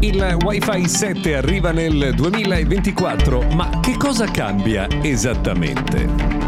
Il Wi-Fi 7 arriva nel 2024, ma che cosa cambia esattamente?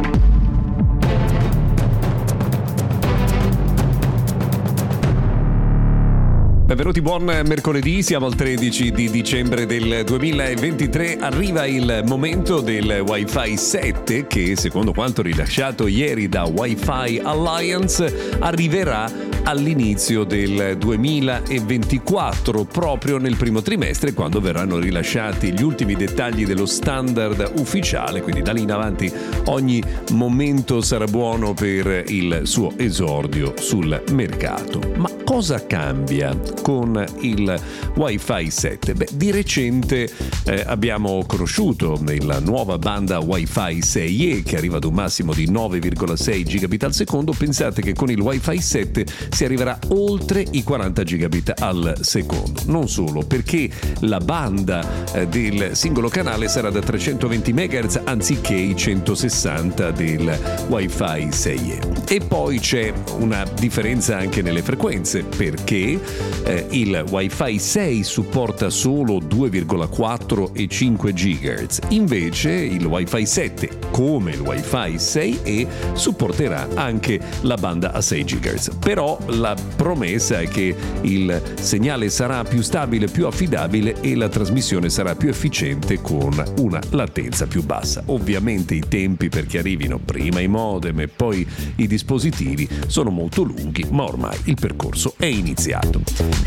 Benvenuti, buon mercoledì, siamo al 13 di dicembre del 2023, arriva il momento del Wi-Fi 7 che secondo quanto rilasciato ieri da Wi-Fi Alliance arriverà all'inizio del 2024, proprio nel primo trimestre quando verranno rilasciati gli ultimi dettagli dello standard ufficiale, quindi da lì in avanti ogni momento sarà buono per il suo esordio sul mercato. Ma cosa cambia con il Wi-Fi 7? Beh, di recente eh, abbiamo conosciuto la nuova banda Wi-Fi 6E che arriva ad un massimo di 9,6 gigabit al secondo. Pensate che con il Wi-Fi 7 si arriverà oltre i 40 gigabit al secondo. Non solo, perché la banda eh, del singolo canale sarà da 320 MHz anziché i 160 del Wi-Fi 6E. E poi c'è una differenza anche nelle frequenze, perché eh, il Wi-Fi 6 supporta solo 2,4 e 5 GHz, invece il Wi-Fi 7, come il Wi-Fi 6E, supporterà anche la banda a 6 GHz. Però la promessa è che il segnale sarà più stabile, più affidabile e la trasmissione sarà più efficiente con una latenza più bassa. Ovviamente i tempi perché arrivino prima i modem e poi i dispositivi sono molto lunghi, ma ormai il percorso è iniziato.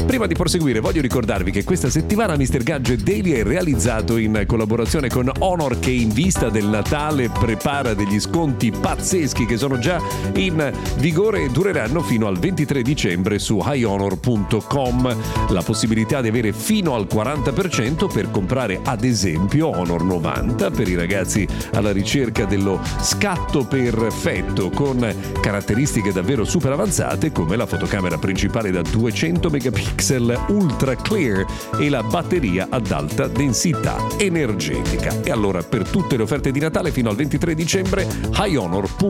Prima di proseguire voglio ricordarvi che questa settimana Mr. Gadget Daily è realizzato in collaborazione con Honor che in vista del Natale prepara degli sconti pazzeschi che sono già in vigore e dureranno fino al 23 dicembre su highhonor.com. La possibilità di avere fino al 40% per comprare ad esempio Honor 90 per i ragazzi alla ricerca dello scatto perfetto con caratteristiche davvero super avanzate come la fotocamera principale da 200 megapixel ultra clear e la batteria ad alta densità energetica. E allora per tutte le offerte di Natale fino al 23 dicembre highhonor.com.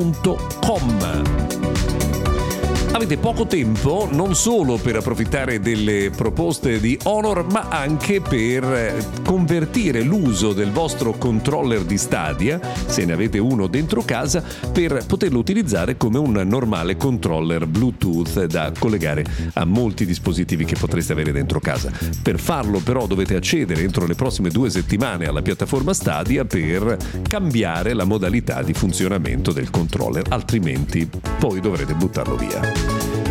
Avete poco tempo non solo per approfittare delle proposte di Honor, ma anche per eh, convertire l'uso del vostro controller di Stadia, se ne avete uno dentro casa, per poterlo utilizzare come un normale controller Bluetooth da collegare a molti dispositivi che potreste avere dentro casa. Per farlo però dovete accedere entro le prossime due settimane alla piattaforma Stadia per cambiare la modalità di funzionamento del controller, altrimenti poi dovrete buttarlo via. Thank you.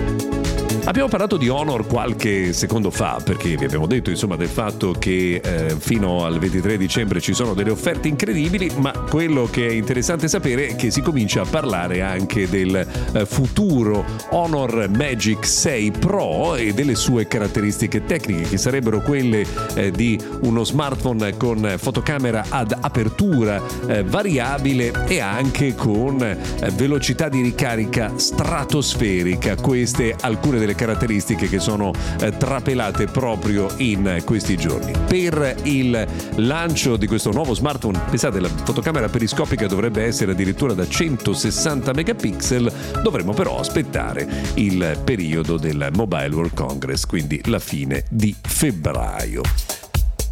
Abbiamo parlato di Honor qualche secondo fa perché vi abbiamo detto insomma del fatto che eh, fino al 23 dicembre ci sono delle offerte incredibili, ma quello che è interessante sapere è che si comincia a parlare anche del eh, futuro Honor Magic 6 Pro e delle sue caratteristiche tecniche che sarebbero quelle eh, di uno smartphone con fotocamera ad apertura eh, variabile e anche con eh, velocità di ricarica stratosferica. Queste alcune delle caratteristiche che sono eh, trapelate proprio in questi giorni. Per il lancio di questo nuovo smartphone, pensate, la fotocamera periscopica dovrebbe essere addirittura da 160 megapixel, dovremo però aspettare il periodo del Mobile World Congress, quindi la fine di febbraio.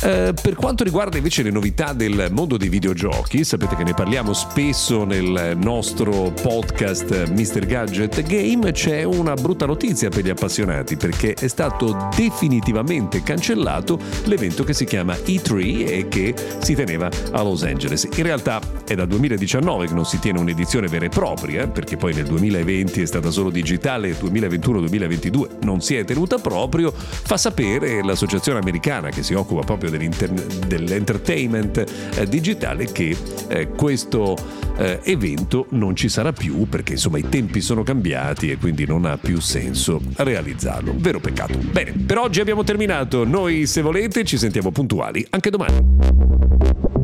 Eh, per quanto riguarda invece le novità del mondo dei videogiochi, sapete che ne parliamo spesso nel nostro podcast Mr. Gadget Game, c'è una brutta notizia per gli appassionati perché è stato definitivamente cancellato l'evento che si chiama E3 e che si teneva a Los Angeles. In realtà è dal 2019 che non si tiene un'edizione vera e propria, perché poi nel 2020 è stata solo digitale, 2021-2022 non si è tenuta proprio, fa sapere l'associazione americana che si occupa proprio dell'entertainment eh, digitale che eh, questo eh, evento non ci sarà più perché insomma i tempi sono cambiati e quindi non ha più senso realizzarlo. Vero peccato. Bene, per oggi abbiamo terminato. Noi se volete ci sentiamo puntuali anche domani.